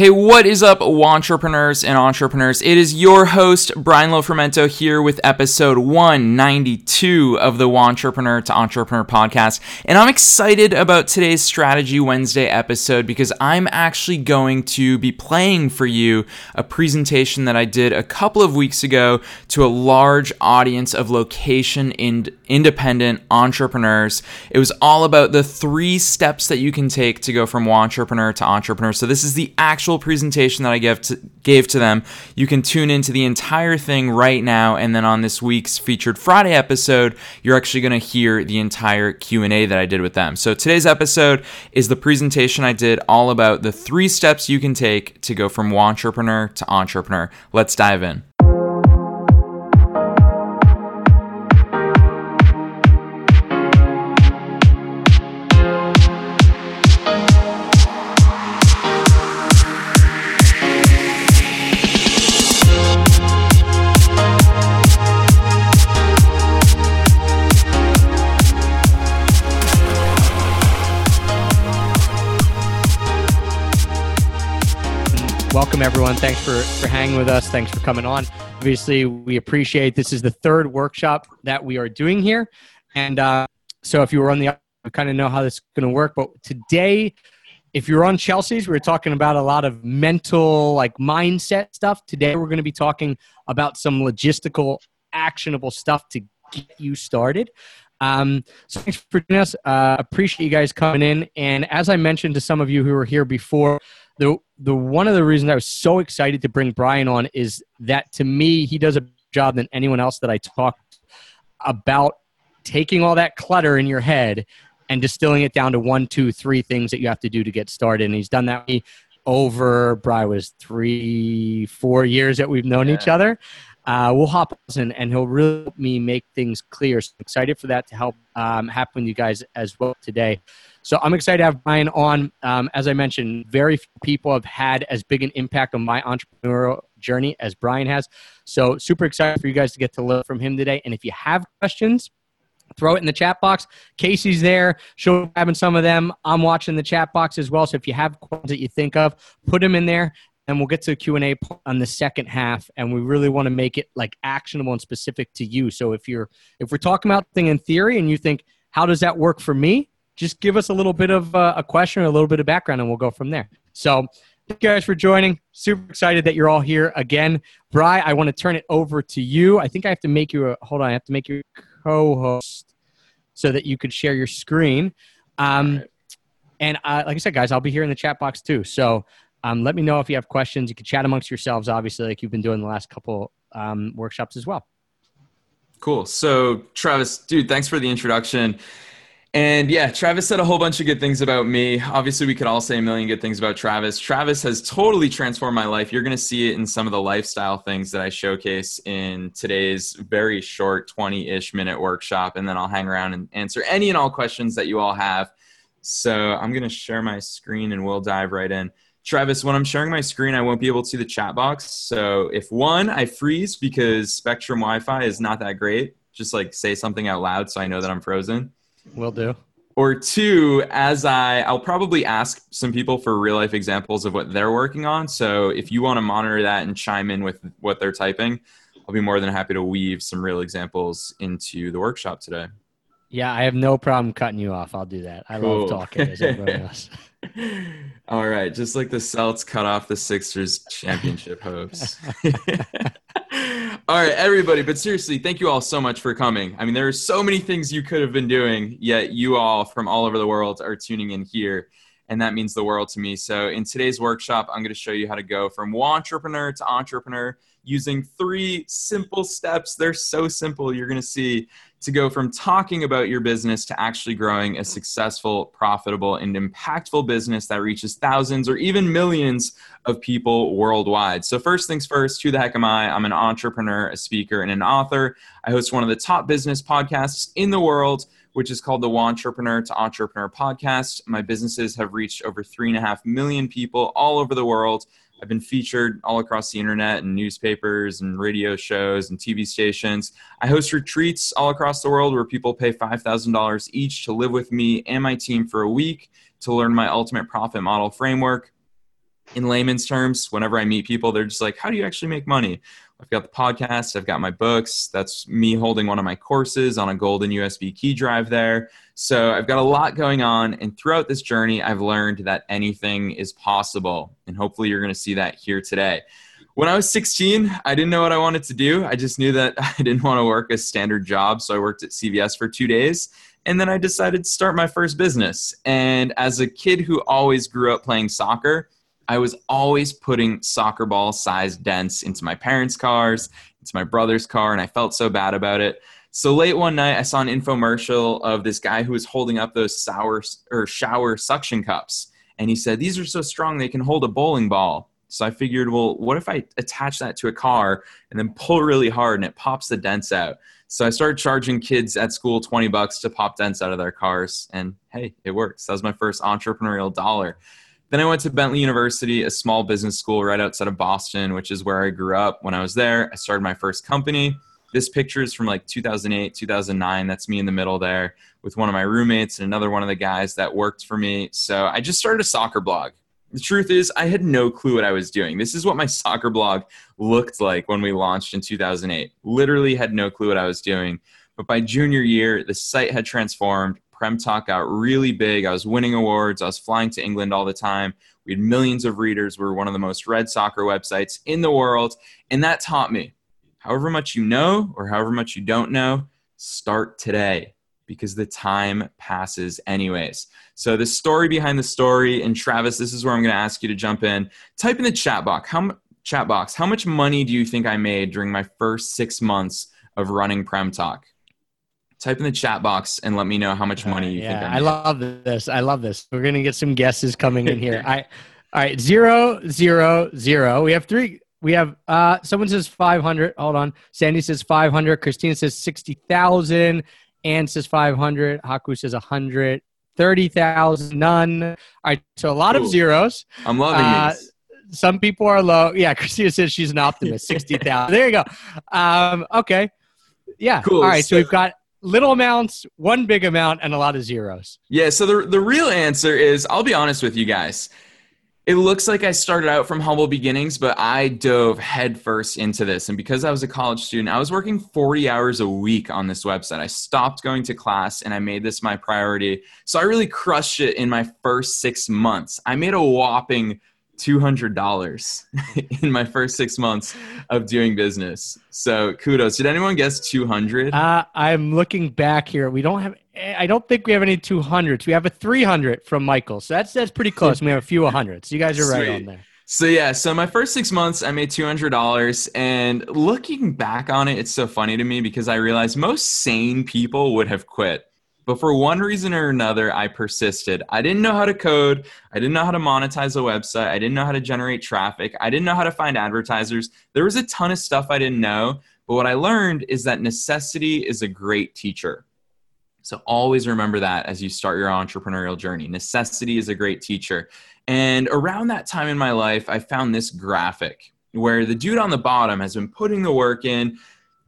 Hey, what is up, wantrepreneurs and entrepreneurs? It is your host, Brian Lofrumento, here with episode 192 of the Wantrepreneur to Entrepreneur podcast. And I'm excited about today's Strategy Wednesday episode because I'm actually going to be playing for you a presentation that I did a couple of weeks ago to a large audience of location ind- independent entrepreneurs. It was all about the three steps that you can take to go from wantrepreneur to entrepreneur. So, this is the actual presentation that I gave to, gave to them. You can tune into the entire thing right now, and then on this week's featured Friday episode, you're actually going to hear the entire Q and A that I did with them. So today's episode is the presentation I did all about the three steps you can take to go from wantrepreneur to entrepreneur. Let's dive in. Welcome everyone. Thanks for, for hanging with us. Thanks for coming on. Obviously, we appreciate this is the third workshop that we are doing here. And uh, so if you were on the, I kind of know how this is going to work. But today, if you're on Chelsea's, we are talking about a lot of mental, like mindset stuff. Today, we're going to be talking about some logistical, actionable stuff to get you started. Um, so thanks for joining us. Uh, appreciate you guys coming in. And as I mentioned to some of you who were here before, the the one of the reasons I was so excited to bring Brian on is that to me he does a job than anyone else that I talk about taking all that clutter in your head and distilling it down to one, two, three things that you have to do to get started. And he's done that over, Brian was three, four years that we've known yeah. each other. Uh, we'll hop in and he'll really help me make things clear. So I'm excited for that to help um, happen with you guys as well today. So I'm excited to have Brian on. Um, as I mentioned, very few people have had as big an impact on my entrepreneurial journey as Brian has. So super excited for you guys to get to learn from him today. And if you have questions, throw it in the chat box. Casey's there. She'll be having some of them. I'm watching the chat box as well. So if you have questions that you think of, put them in there and we'll get to the q&a on the second half and we really want to make it like actionable and specific to you so if you're if we're talking about thing in theory and you think how does that work for me just give us a little bit of uh, a question or a little bit of background and we'll go from there. So, thank you guys for joining. Super excited that you're all here again. Bry, I want to turn it over to you. I think I have to make you a hold on, I have to make you a co-host so that you could share your screen. Um. And uh, like I said, guys, I'll be here in the chat box too. So um, let me know if you have questions. You can chat amongst yourselves, obviously, like you've been doing the last couple um, workshops as well. Cool. So, Travis, dude, thanks for the introduction. And yeah, Travis said a whole bunch of good things about me. Obviously, we could all say a million good things about Travis. Travis has totally transformed my life. You're going to see it in some of the lifestyle things that I showcase in today's very short 20 ish minute workshop. And then I'll hang around and answer any and all questions that you all have. So I'm going to share my screen and we'll dive right in. Travis, when I'm sharing my screen, I won't be able to see the chat box. So if one, I freeze because Spectrum Wi Fi is not that great, just like say something out loud so I know that I'm frozen. Will do. Or two, as I, I'll probably ask some people for real life examples of what they're working on. So if you want to monitor that and chime in with what they're typing, I'll be more than happy to weave some real examples into the workshop today. Yeah, I have no problem cutting you off. I'll do that. I cool. love talking as everyone else. All right, just like the Celts cut off the Sixers championship hopes. all right, everybody, but seriously, thank you all so much for coming. I mean, there are so many things you could have been doing, yet you all from all over the world are tuning in here, and that means the world to me. So, in today's workshop, I'm going to show you how to go from wantrepreneur to entrepreneur using three simple steps. They're so simple, you're going to see to go from talking about your business to actually growing a successful, profitable, and impactful business that reaches thousands or even millions of people worldwide. So, first things first, who the heck am I? I'm an entrepreneur, a speaker, and an author. I host one of the top business podcasts in the world which is called the Wantrepreneur to Entrepreneur podcast. My businesses have reached over three and a half million people all over the world. I've been featured all across the internet and newspapers and radio shows and TV stations. I host retreats all across the world where people pay $5,000 each to live with me and my team for a week to learn my ultimate profit model framework. In layman's terms, whenever I meet people, they're just like, how do you actually make money? I've got the podcast, I've got my books. That's me holding one of my courses on a golden USB key drive there. So I've got a lot going on. And throughout this journey, I've learned that anything is possible. And hopefully, you're going to see that here today. When I was 16, I didn't know what I wanted to do. I just knew that I didn't want to work a standard job. So I worked at CVS for two days. And then I decided to start my first business. And as a kid who always grew up playing soccer, I was always putting soccer ball sized dents into my parents' cars, into my brother's car, and I felt so bad about it. So late one night, I saw an infomercial of this guy who was holding up those sour or shower suction cups, and he said, "These are so strong they can hold a bowling ball." So I figured, well, what if I attach that to a car and then pull really hard and it pops the dents out? So I started charging kids at school 20 bucks to pop dents out of their cars. And hey, it works. That was my first entrepreneurial dollar. Then I went to Bentley University, a small business school right outside of Boston, which is where I grew up. When I was there, I started my first company. This picture is from like 2008, 2009. That's me in the middle there with one of my roommates and another one of the guys that worked for me. So I just started a soccer blog. The truth is, I had no clue what I was doing. This is what my soccer blog looked like when we launched in 2008. Literally had no clue what I was doing. But by junior year, the site had transformed. Prem Talk got really big. I was winning awards. I was flying to England all the time. We had millions of readers. We were one of the most read soccer websites in the world. And that taught me however much you know or however much you don't know, start today because the time passes anyways. So the story behind the story, and Travis, this is where I'm going to ask you to jump in. Type in the chat box. How chat box? How much money do you think I made during my first six months of running Prem Talk? Type in the chat box and let me know how much money you yeah, think I, I love this. I love this. We're gonna get some guesses coming in here. I all right, zero, zero, zero. We have three. We have uh someone says five hundred. Hold on. Sandy says five hundred. Christina says sixty thousand. Ann says five hundred. Haku says a hundred. Thirty thousand. None. All right. So a lot of zeros. I'm loving uh, these. Some people are low. Yeah, Christina says she's an optimist. Sixty thousand. there you go. Um, okay. Yeah. Cool. All right. So, so we've got little amounts, one big amount, and a lot of zeros. Yeah. So the the real answer is, I'll be honest with you guys. It looks like I started out from humble beginnings, but I dove headfirst into this. And because I was a college student, I was working 40 hours a week on this website. I stopped going to class and I made this my priority. So I really crushed it in my first six months. I made a whopping $200 in my first six months of doing business. So kudos. Did anyone guess 200? Uh, I'm looking back here. We don't have, I don't think we have any 200s. We have a 300 from Michael. So that's, that's pretty close. we have a few hundreds. You guys are right on there. So yeah, so my first six months, I made two hundred dollars, and looking back on it, it's so funny to me because I realized most sane people would have quit. But for one reason or another, I persisted. I didn't know how to code. I didn't know how to monetize a website. I didn't know how to generate traffic. I didn't know how to find advertisers. There was a ton of stuff I didn't know. But what I learned is that necessity is a great teacher. So always remember that as you start your entrepreneurial journey. Necessity is a great teacher. And around that time in my life, I found this graphic where the dude on the bottom has been putting the work in,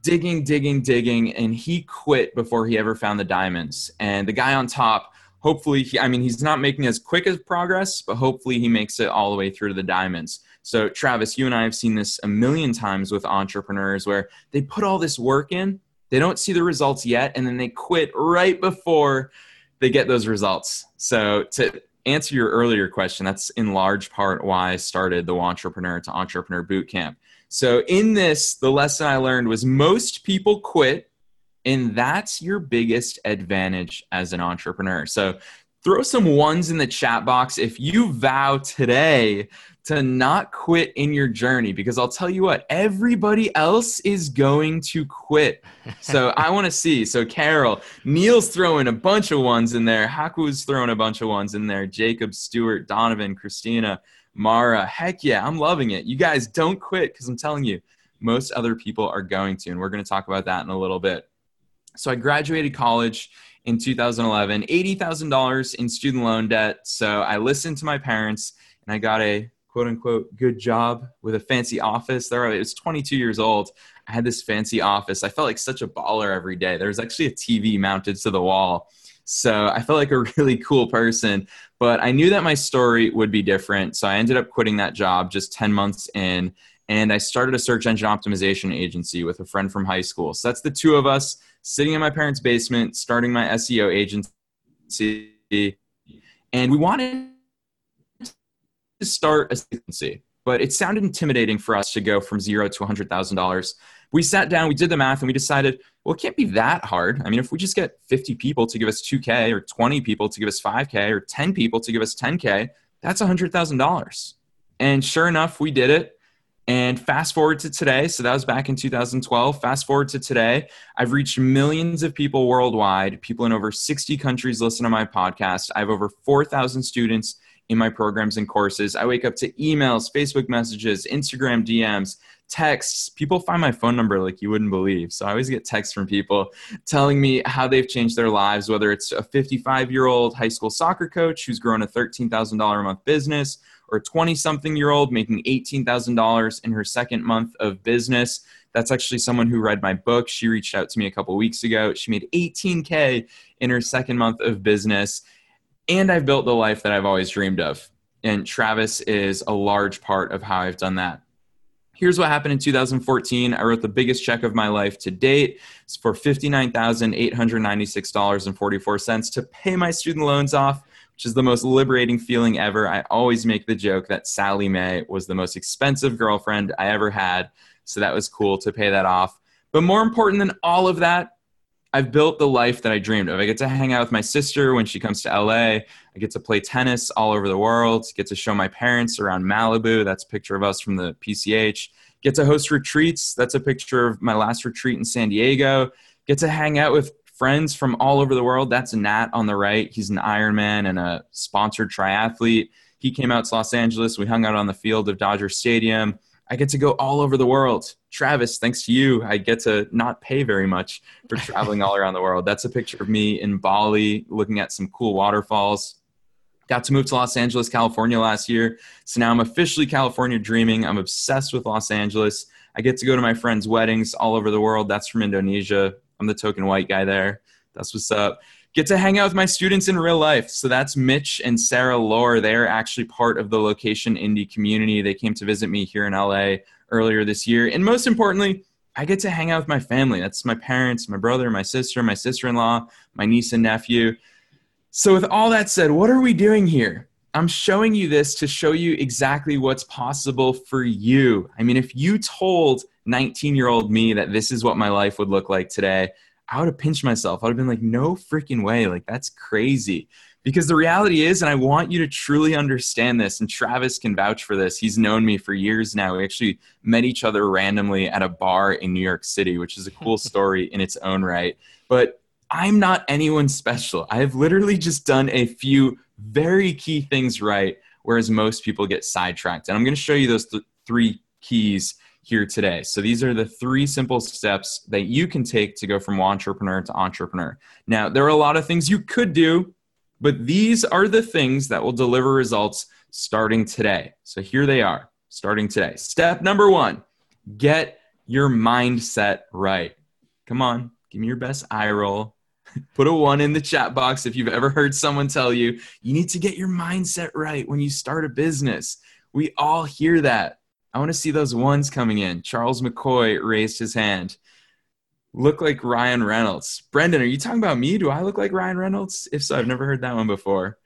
digging, digging, digging, and he quit before he ever found the diamonds. And the guy on top, hopefully, he, I mean, he's not making as quick as progress, but hopefully he makes it all the way through to the diamonds. So, Travis, you and I have seen this a million times with entrepreneurs where they put all this work in, they don't see the results yet, and then they quit right before they get those results. So, to answer your earlier question, that's in large part why I started the Wantrepreneur to Entrepreneur Bootcamp. So, in this, the lesson I learned was most people quit, and that's your biggest advantage as an entrepreneur. So, throw some ones in the chat box if you vow today to not quit in your journey because I'll tell you what, everybody else is going to quit. So I want to see. So Carol, Neil's throwing a bunch of ones in there. Haku's throwing a bunch of ones in there. Jacob, Stewart, Donovan, Christina, Mara. Heck yeah, I'm loving it. You guys don't quit because I'm telling you, most other people are going to. And we're going to talk about that in a little bit. So I graduated college in 2011, $80,000 in student loan debt. So I listened to my parents and I got a quote unquote good job with a fancy office. There, I was 22 years old. I had this fancy office. I felt like such a baller every day. There was actually a TV mounted to the wall So I felt like a really cool person, but I knew that my story would be different. So I ended up quitting that job just 10 months in and I started a search engine optimization agency with a friend from high school. So that's the two of us sitting in my parents' basement, starting my SEO agency. And we wanted to start a agency, but it sounded intimidating for us to go from zero to $100,000. We sat down, we did the math, and we decided, well, it can't be that hard. I mean, if we just get 50 people to give us 2K, or 20 people to give us 5K, or 10 people to give us 10K, that's $100,000. And sure enough, we did it. And fast forward to today, so that was back in 2012. Fast forward to today, I've reached millions of people worldwide. People in over 60 countries listen to my podcast. I have over 4,000 students in my programs and courses. I wake up to emails, Facebook messages, Instagram DMs, texts. People find my phone number like you wouldn't believe. So I always get texts from people telling me how they've changed their lives, whether it's a 55 year old high school soccer coach who's grown a $13,000 a month business or 20 something year old making $18,000 in her second month of business. That's actually someone who read my book. She reached out to me a couple weeks ago. She made 18K in her second month of business. And I've built the life that I've always dreamed of. And Travis is a large part of how I've done that. Here's what happened in 2014. I wrote the biggest check of my life to date. It's for $59,896.44 to pay my student loans off which is the most liberating feeling ever. I always make the joke that Sallie Mae was the most expensive girlfriend I ever had. So that was cool to pay that off. But more important than all of that, I've built the life that I dreamed of. I get to hang out with my sister when she comes to LA. I get to play tennis all over the world. Get to show my parents around Malibu. That's a picture of us from the PCH. Get to host retreats. That's a picture of my last retreat in San Diego. Get to hang out with friends from all over the world. That's Nat on the right. He's an Ironman and a sponsored triathlete. He came out to Los Angeles. We hung out on the field of Dodger Stadium. I get to go all over the world. Travis, thanks to you, I get to not pay very much for traveling all around the world. That's a picture of me in Bali looking at some cool waterfalls. Got to move to Los Angeles, California last year. So now I'm officially California dreaming. I'm obsessed with Los Angeles. I get to go to my friends' weddings all over the world. That's from Indonesia. I'm the token white guy there. That's what's up. Get to hang out with my students in real life. So that's Mitch and Sarah Lohr. They're actually part of the Location Indie community. They came to visit me here in LA earlier this year. And most importantly, I get to hang out with my family. That's my parents, my brother, my sister, my sister in law, my niece and nephew. So, with all that said, what are we doing here? I'm showing you this to show you exactly what's possible for you. I mean, if you told 19 year old me that this is what my life would look like today, I would have pinched myself. I would have been like, no freaking way. Like, that's crazy. Because the reality is, and I want you to truly understand this, and Travis can vouch for this. He's known me for years now. We actually met each other randomly at a bar in New York City, which is a cool story in its own right. But I'm not anyone special. I have literally just done a few very key things right, whereas most people get sidetracked. And I'm going to show you those th- three keys here today. So these are the three simple steps that you can take to go from wantrepreneur to entrepreneur. Now, there are a lot of things you could do, but these are the things that will deliver results starting today. So here they are, starting today. Step number one get your mindset right. Come on, give me your best eye roll. Put a one in the chat box if you've ever heard someone tell you you need to get your mindset right when you start a business. We all hear that. I want to see those ones coming in. Charles McCoy raised his hand. Look like Ryan Reynolds. Brendan, are you talking about me? Do I look like Ryan Reynolds? If so, I've never heard that one before.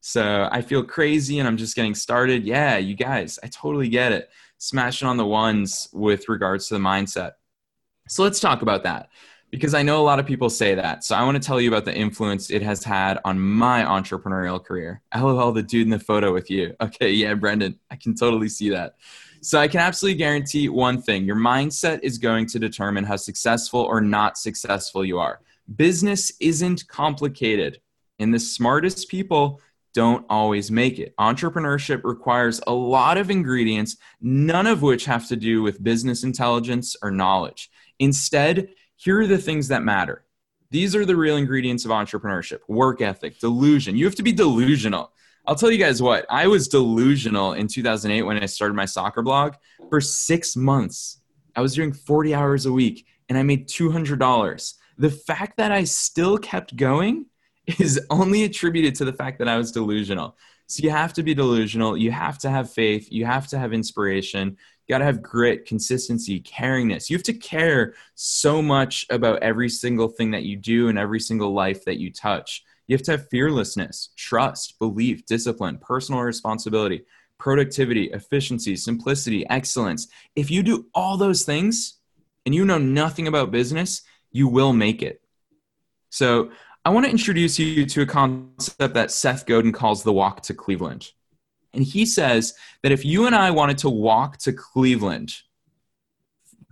So I feel crazy and I'm just getting started. Yeah, you guys, I totally get it. Smashing on the ones with regards to the mindset. So let's talk about that because I know a lot of people say that. So I want to tell you about the influence it has had on my entrepreneurial career. LOL, the dude in the photo with you. Okay, yeah, Brendan, I can totally see that. So I can absolutely guarantee one thing your mindset is going to determine how successful or not successful you are. Business isn't complicated, and the smartest people don't always make it. Entrepreneurship requires a lot of ingredients, none of which have to do with business intelligence or knowledge. Instead, here are the things that matter. These are the real ingredients of entrepreneurship work ethic, delusion. You have to be delusional. I'll tell you guys what, I was delusional in 2008 when I started my soccer blog. For six months, I was doing 40 hours a week and I made $200. The fact that I still kept going is only attributed to the fact that I was delusional. So you have to be delusional. You have to have faith. You have to have inspiration. Got to have grit, consistency, caringness. You have to care so much about every single thing that you do and every single life that you touch. You have to have fearlessness, trust, belief, discipline, personal responsibility, productivity, efficiency, simplicity, excellence. If you do all those things and you know nothing about business, you will make it. So, I want to introduce you to a concept that Seth Godin calls the walk to Cleveland. And he says that if you and I wanted to walk to Cleveland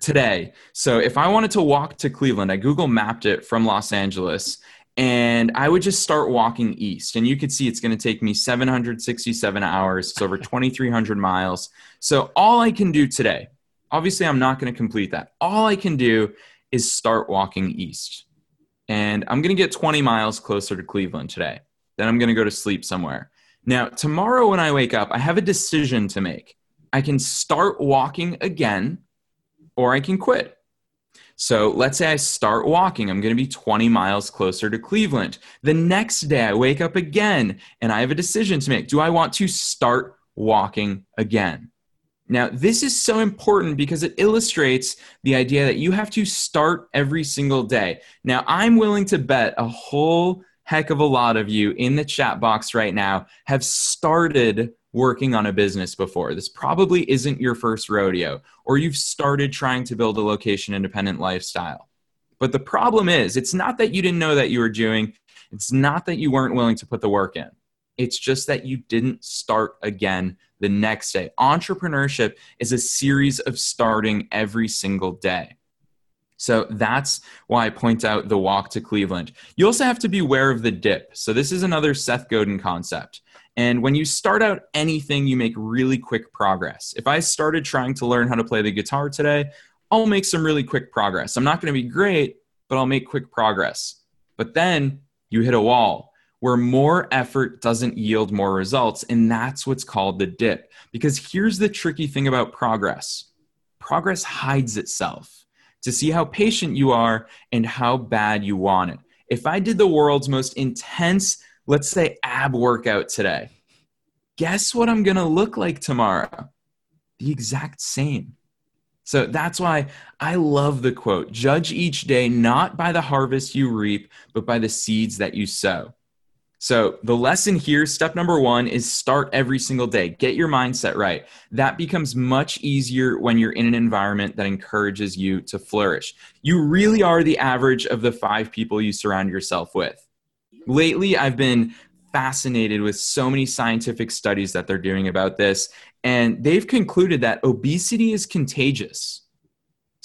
today, so if I wanted to walk to Cleveland, I Google mapped it from Los Angeles and I would just start walking east. And you could see it's going to take me 767 hours. It's over 2,300 miles. So all I can do today, obviously, I'm not going to complete that. All I can do is start walking east. And I'm going to get 20 miles closer to Cleveland today. Then I'm going to go to sleep somewhere. Now, tomorrow when I wake up, I have a decision to make. I can start walking again or I can quit. So let's say I start walking. I'm going to be 20 miles closer to Cleveland. The next day, I wake up again and I have a decision to make. Do I want to start walking again? Now, this is so important because it illustrates the idea that you have to start every single day. Now, I'm willing to bet a whole heck of a lot of you in the chat box right now have started working on a business before. This probably isn't your first rodeo, or you've started trying to build a location independent lifestyle. But the problem is, it's not that you didn't know that you were doing, it's not that you weren't willing to put the work in. It's just that you didn't start again the next day. Entrepreneurship is a series of starting every single day. So that's why I point out the walk to Cleveland. You also have to be aware of the dip. So this is another Seth Godin concept. And when you start out anything, you make really quick progress. If I started trying to learn how to play the guitar today, I'll make some really quick progress. I'm not going to be great, but I'll make quick progress. But then you hit a wall where more effort doesn't yield more results. And that's what's called the dip. Because here's the tricky thing about progress progress hides itself to see how patient you are and how bad you want it. If I did the world's most intense let's say ab workout today. Guess what I'm going to look like tomorrow? The exact same. So that's why I love the quote judge each day not by the harvest you reap, but by the seeds that you sow. So, the lesson here, step number one, is start every single day. Get your mindset right. That becomes much easier when you're in an environment that encourages you to flourish. You really are the average of the five people you surround yourself with lately I've been fascinated with so many scientific studies that they're doing about this, and they've concluded that obesity is contagious.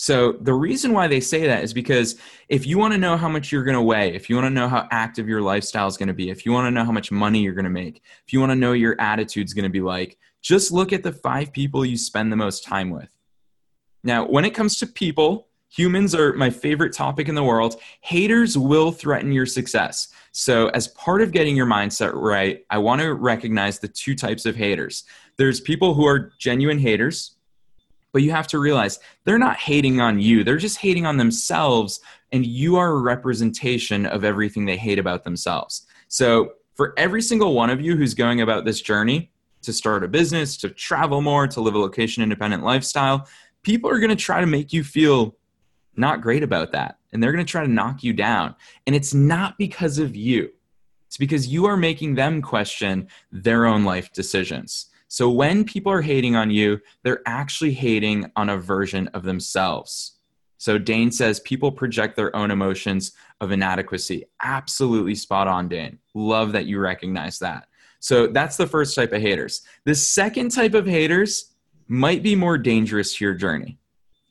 So, the reason why they say that is because if you want to know how much you're going to weigh, if you want to know how active your lifestyle is going to be, if you want to know how much money you're going to make, if you want to know your attitude's going to be like, just look at the five people you spend the most time with. Now, when it comes to people, Humans are my favorite topic in the world. Haters will threaten your success. So, as part of getting your mindset right, I want to recognize the two types of haters. There's people who are genuine haters, but you have to realize they're not hating on you, they're just hating on themselves, and you are a representation of everything they hate about themselves. So, for every single one of you who's going about this journey to start a business, to travel more, to live a location independent lifestyle, people are going to try to make you feel not great about that. And they're going to try to knock you down. And it's not because of you, it's because you are making them question their own life decisions. So when people are hating on you, they're actually hating on a version of themselves. So Dane says people project their own emotions of inadequacy. Absolutely spot on, Dane. Love that you recognize that. So that's the first type of haters. The second type of haters might be more dangerous to your journey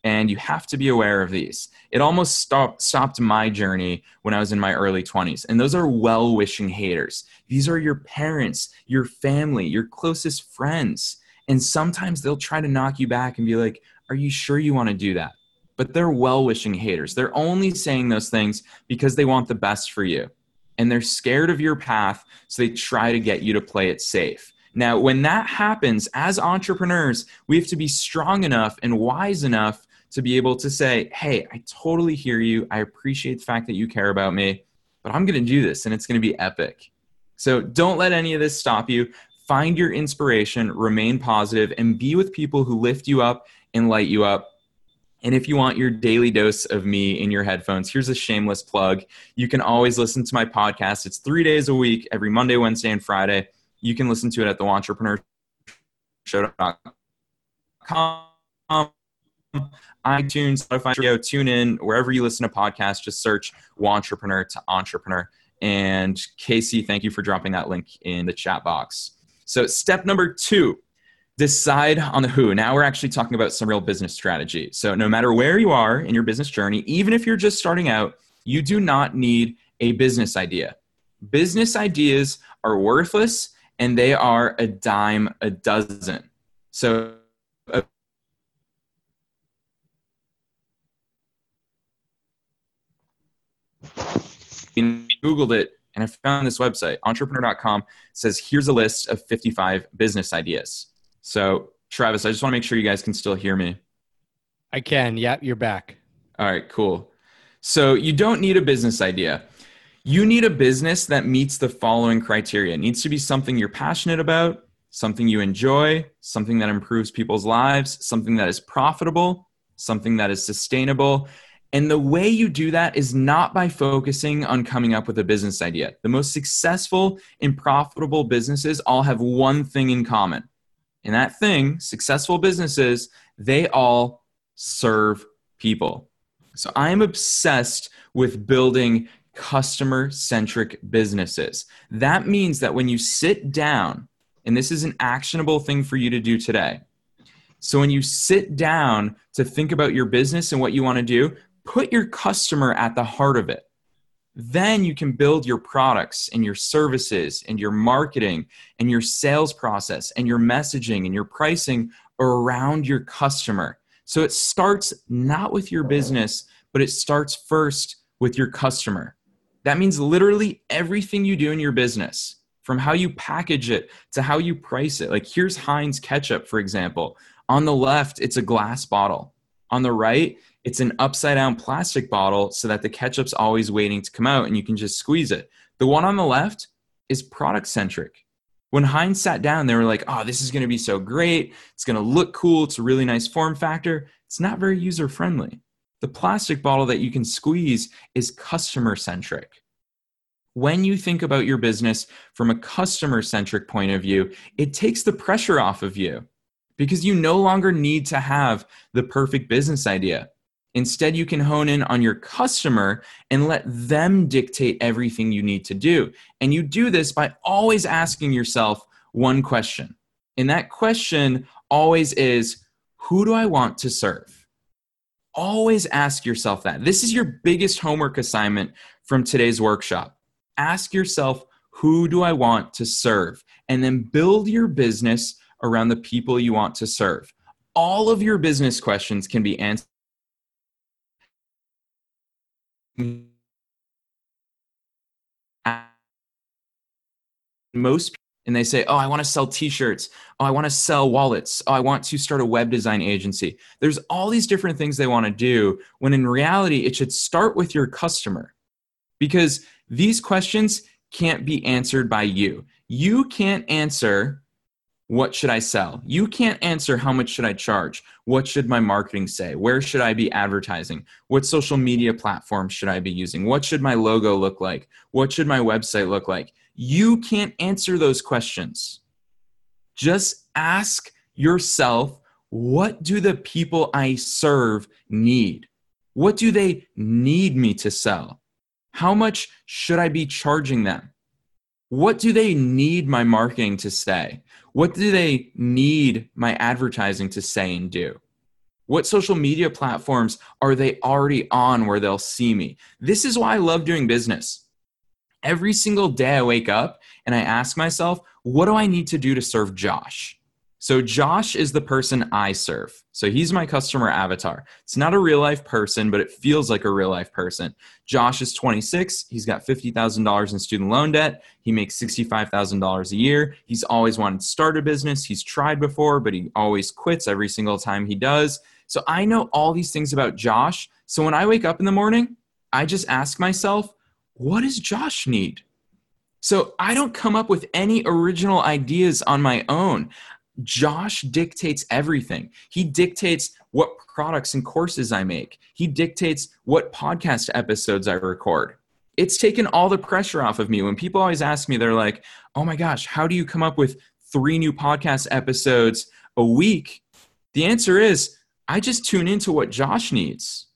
and you have to be aware of these. It almost stopped stopped my journey when I was in my early 20s. And those are well-wishing haters. These are your parents, your family, your closest friends. And sometimes they'll try to knock you back and be like, "Are you sure you want to do that?" But they're well-wishing haters. They're only saying those things because they want the best for you. And they're scared of your path, so they try to get you to play it safe. Now, when that happens, as entrepreneurs, we have to be strong enough and wise enough to be able to say, hey, I totally hear you. I appreciate the fact that you care about me. but I'm going to do this and it's going to be epic. So don't let any of this stop you. Find your inspiration, remain positive, and be with people who lift you up and light you up. And if you want your daily dose of me in your headphones, here's a shameless plug. You can always listen to my podcast. It's three days a week, every Monday, Wednesday, and Friday. You can listen to it at the Wantrepreneur Show.com, iTunes, Spotify, Radio, tune in, wherever you listen to podcasts, just search Wantrepreneur to Entrepreneur. And Casey, thank you for dropping that link in the chat box. So, step number two decide on the who. Now we're actually talking about some real business strategy. So, no matter where you are in your business journey, even if you're just starting out, you do not need a business idea. Business ideas are worthless and they are a dime a dozen. So, Googled it and I found this website, entrepreneur.com, says here's a list of 55 business ideas. So, Travis, I just want to make sure you guys can still hear me. I can. Yeah, you're back. All right, cool. So, you don't need a business idea. You need a business that meets the following criteria. It needs to be something you're passionate about, something you enjoy, something that improves people's lives, something that is profitable, something that is sustainable, and the way you do that is not by focusing on coming up with a business idea. The most successful and profitable businesses all have one thing in common. And that thing, successful businesses, they all serve people. So I am obsessed with building customer centric businesses. That means that when you sit down, and this is an actionable thing for you to do today. So when you sit down to think about your business and what you want to do, put your customer at the heart of it. Then you can build your products and your services and your marketing and your sales process and your messaging and your pricing around your customer. So it starts not with your business, but it starts first with your customer. That means literally everything you do in your business, from how you package it to how you price it. Like here's Heinz ketchup, for example. On the left, it's a glass bottle. On the right, it's an upside down plastic bottle so that the ketchup's always waiting to come out and you can just squeeze it. The one on the left is product centric. When Heinz sat down, they were like, oh, this is going to be so great. It's going to look cool. It's a really nice form factor. It's not very user friendly. The plastic bottle that you can squeeze is customer centric. When you think about your business from a customer centric point of view, it takes the pressure off of you because you no longer need to have the perfect business idea. Instead, you can hone in on your customer and let them dictate everything you need to do. And you do this by always asking yourself one question. And that question always is Who do I want to serve? Always ask yourself that. This is your biggest homework assignment from today's workshop. Ask yourself, Who do I want to serve? And then build your business around the people you want to serve. All of your business questions can be answered most and they say, Oh, I want to sell t shirts. Oh, I want to sell wallets. Oh, I want to start a web design agency. There's all these different things they want to do when in reality, it should start with your customer because these questions can't be answered by you. You can't answer what should I sell? You can't answer how much should I charge? What should my marketing say? Where should I be advertising? What social media platforms should I be using? What should my logo look like? What should my website look like? You can't answer those questions. Just ask yourself, what do the people I serve need? What do they need me to sell? How much should I be charging them? What do they need my marketing to say? What do they need my advertising to say and do? What social media platforms are they already on where they'll see me? This is why I love doing business. Every single day I wake up and I ask myself, what do I need to do to serve Josh? So Josh is the person I serve. So he's my customer avatar. It's not a real life person, but it feels like a real life person. Josh is 26. He's got $50,000 in student loan debt. He makes $65,000 a year. He's always wanted to start a business. He's tried before, but he always quits every single time he does. So I know all these things about Josh. So when I wake up in the morning, I just ask myself, what does Josh need? So I don't come up with any original ideas on my own. Josh dictates everything. He dictates what products and courses I make. He dictates what podcast episodes I record. It's taken all the pressure off of me. When people always ask me, they're like, oh my gosh, how do you come up with three new podcast episodes a week? The answer is, I just tune into what Josh needs.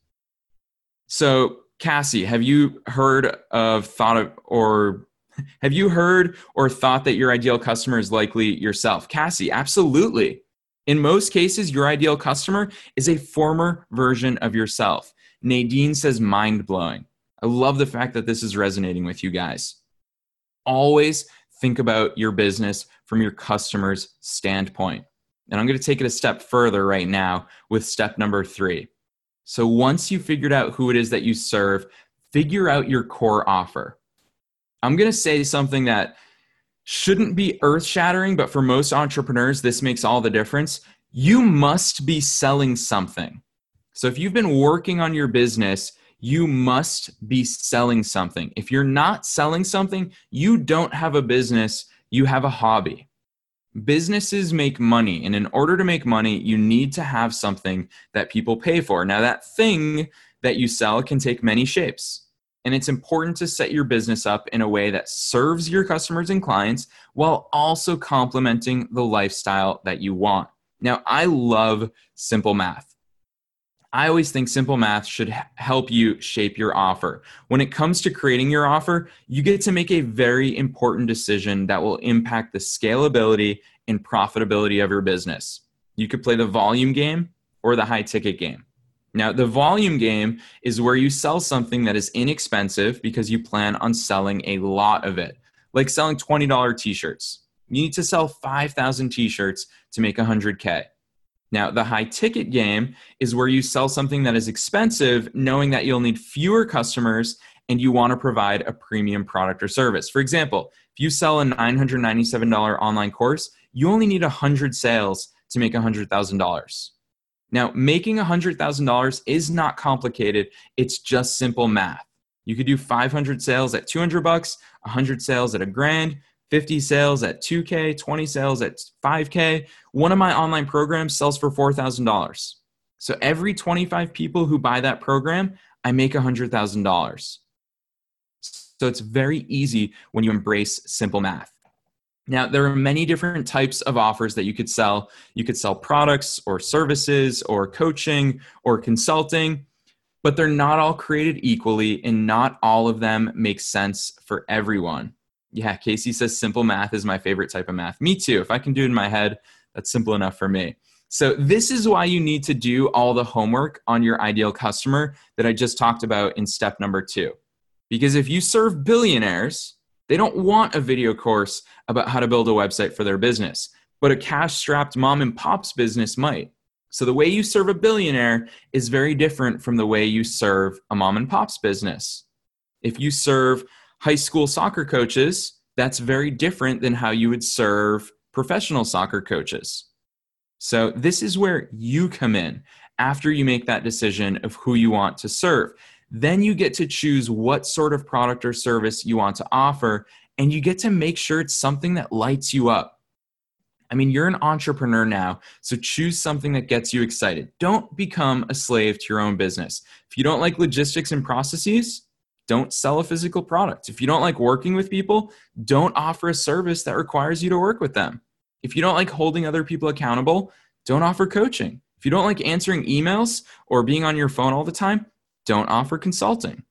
So, Cassie, have you heard of thought of or have you heard or thought that your ideal customer is likely yourself? Cassie, absolutely. In most cases, your ideal customer is a former version of yourself. Nadine says mind blowing. I love the fact that this is resonating with you guys. Always think about your business from your customer's standpoint. And I'm going to take it a step further right now with step number three. So once you figured out who it is that you serve, figure out your core offer. I'm going to say something that shouldn't be earth shattering, but for most entrepreneurs, this makes all the difference. You must be selling something. So if you've been working on your business, you must be selling something. If you're not selling something, you don't have a business, you have a hobby. Businesses make money, and in order to make money, you need to have something that people pay for. Now, that thing that you sell can take many shapes. And it's important to set your business up in a way that serves your customers and clients while also complementing the lifestyle that you want. Now, I love simple math. I always think simple math should help you shape your offer. When it comes to creating your offer, you get to make a very important decision that will impact the scalability and profitability of your business. You could play the volume game or the high ticket game. Now, the volume game is where you sell something that is inexpensive because you plan on selling a lot of it, like selling $20 t shirts. You need to sell 5,000 t shirts to make 100K. Now, the high ticket game is where you sell something that is expensive, knowing that you'll need fewer customers and you want to provide a premium product or service. For example, if you sell a $997 online course, you only need 100 sales to make $100,000. Now, making $100,000 is not complicated. It's just simple math. You could do 500 sales at 200 bucks, 100 sales at a grand, 50 sales at 2K, 20 sales at 5K. One of my online programs sells for $4,000. So every 25 people who buy that program, I make $100,000. So it's very easy when you embrace simple math. Now, there are many different types of offers that you could sell. You could sell products or services or coaching or consulting, but they're not all created equally and not all of them make sense for everyone. Yeah, Casey says simple math is my favorite type of math. Me too. If I can do it in my head, that's simple enough for me. So, this is why you need to do all the homework on your ideal customer that I just talked about in step number two. Because if you serve billionaires, they don't want a video course about how to build a website for their business, but a cash strapped mom and pop's business might. So the way you serve a billionaire is very different from the way you serve a mom and pop's business. If you serve high school soccer coaches, that's very different than how you would serve professional soccer coaches. So this is where you come in after you make that decision of who you want to serve. Then you get to choose what sort of product or service you want to offer, and you get to make sure it's something that lights you up. I mean, you're an entrepreneur now, so choose something that gets you excited. Don't become a slave to your own business. If you don't like logistics and processes, don't sell a physical product. If you don't like working with people, don't offer a service that requires you to work with them. If you don't like holding other people accountable, don't offer coaching. If you don't like answering emails or being on your phone all the time, don't offer consulting.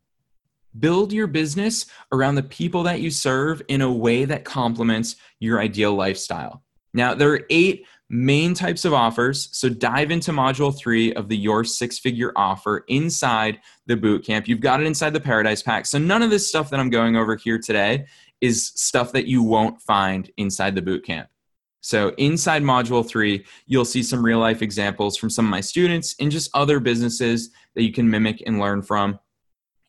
Build your business around the people that you serve in a way that complements your ideal lifestyle. Now, there are eight main types of offers. So dive into module three of the Your Six Figure offer inside the bootcamp. You've got it inside the Paradise Pack. So none of this stuff that I'm going over here today is stuff that you won't find inside the bootcamp. So, inside module three, you'll see some real life examples from some of my students and just other businesses that you can mimic and learn from.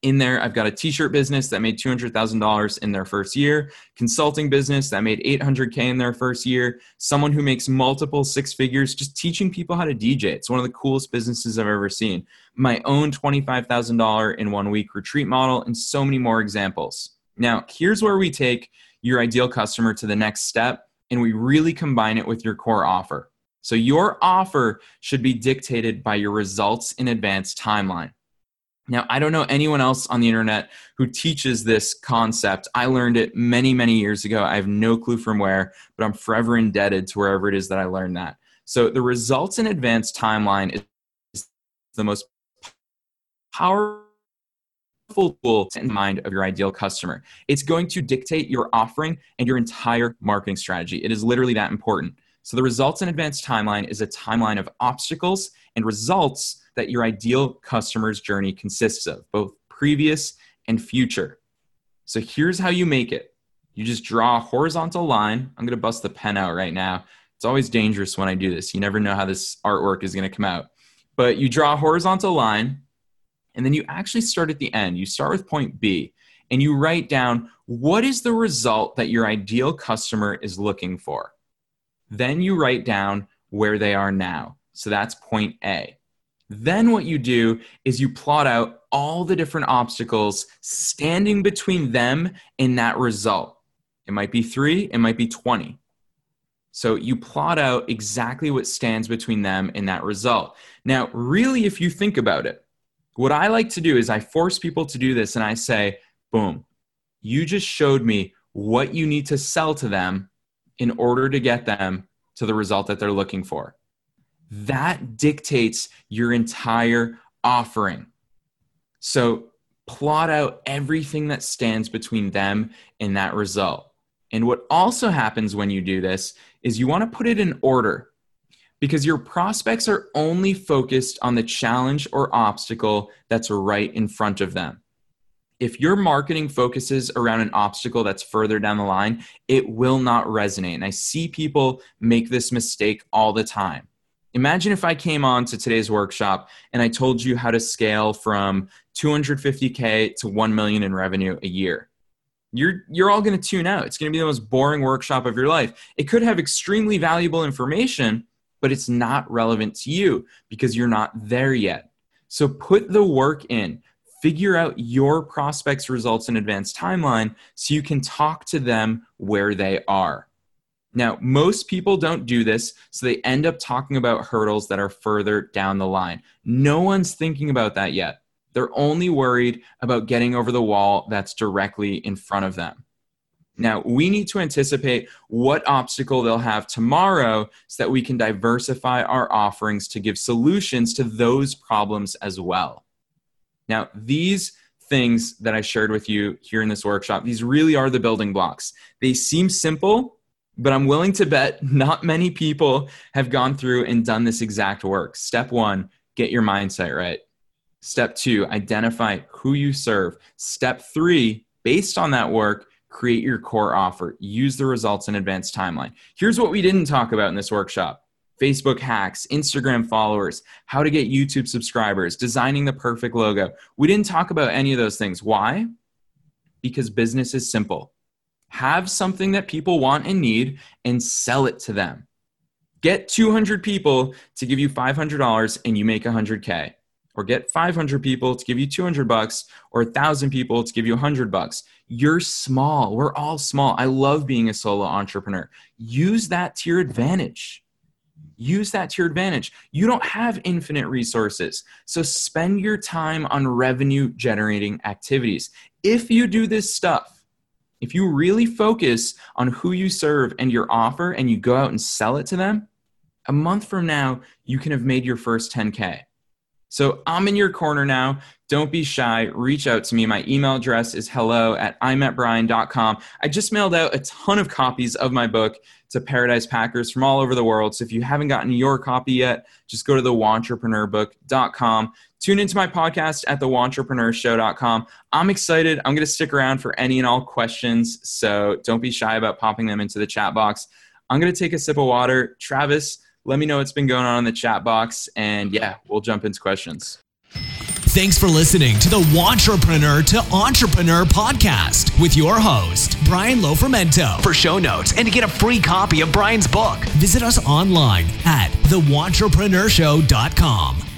in there, I've got a t-shirt business that made $200,000 in their first year, consulting business that made 800k in their first year, someone who makes multiple six figures just teaching people how to DJ. It's one of the coolest businesses I've ever seen. My own $25,000 in one week retreat model and so many more examples. Now, here's where we take your ideal customer to the next step and we really combine it with your core offer. So your offer should be dictated by your results in advance timeline. Now, I don't know anyone else on the internet who teaches this concept. I learned it many, many years ago. I have no clue from where, but I'm forever indebted to wherever it is that I learned that. So, the results in advance timeline is the most powerful tool in mind of your ideal customer. It's going to dictate your offering and your entire marketing strategy. It is literally that important. So, the results in advance timeline is a timeline of obstacles and results that your ideal customer's journey consists of, both previous and future. So here's how you make it you just draw a horizontal line. I'm going to bust the pen out right now. It's always dangerous when I do this. You never know how this artwork is going to come out. But you draw a horizontal line, and then you actually start at the end. You start with point B, and you write down what is the result that your ideal customer is looking for. Then you write down where they are now. So that's point A. Then what you do is you plot out all the different obstacles standing between them and that result. It might be three, it might be 20. So you plot out exactly what stands between them and that result. Now, really, if you think about it, what I like to do is I force people to do this and I say, boom, you just showed me what you need to sell to them in order to get them to the result that they're looking for that dictates your entire offering. So plot out everything that stands between them and that result. And what also happens when you do this is you want to put it in order because your prospects are only focused on the challenge or obstacle that's right in front of them. If your marketing focuses around an obstacle that's further down the line, it will not resonate. And I see people make this mistake all the time. Imagine if I came on to today's workshop and I told you how to scale from 250k to 1 million in revenue a year. You're you're all going to tune out. It's going to be the most boring workshop of your life. It could have extremely valuable information, but it's not relevant to you because you're not there yet. So put the work in. Figure out your prospects' results in advance timeline so you can talk to them where they are. Now, most people don't do this, so they end up talking about hurdles that are further down the line. No one's thinking about that yet. They're only worried about getting over the wall that's directly in front of them. Now, we need to anticipate what obstacle they'll have tomorrow so that we can diversify our offerings to give solutions to those problems as well. Now, these things that I shared with you here in this workshop, these really are the building blocks. They seem simple, but I'm willing to bet not many people have gone through and done this exact work. Step one, get your mindset right. Step two, identify who you serve. Step three, based on that work, create your core offer. Use the results in advance timeline. Here's what we didn't talk about in this workshop Facebook hacks, Instagram followers, how to get YouTube subscribers, designing the perfect logo. We didn't talk about any of those things. Why? Because business is simple have something that people want and need and sell it to them. Get 200 people to give you $500 and you make 100k or get 500 people to give you 200 bucks or 1000 people to give you 100 bucks. You're small. We're all small. I love being a solo entrepreneur. Use that to your advantage. Use that to your advantage. You don't have infinite resources. So spend your time on revenue generating activities. If you do this stuff, if you really focus on who you serve and your offer and you go out and sell it to them, a month from now, you can have made your first 10K. So I'm in your corner now. Don't be shy. Reach out to me. My email address is hello at imetbrian.com. I just mailed out a ton of copies of my book to Paradise Packers from all over the world. So if you haven't gotten your copy yet, just go to the. Tune into my podcast at thewantrepreneurshow.com. I'm excited. I'm going to stick around for any and all questions. So don't be shy about popping them into the chat box. I'm going to take a sip of water. Travis, let me know what's been going on in the chat box. And yeah, we'll jump into questions. Thanks for listening to the Wantrepreneur to Entrepreneur podcast with your host, Brian Lofrumento. For show notes and to get a free copy of Brian's book, visit us online at thewantrepreneurShow.com.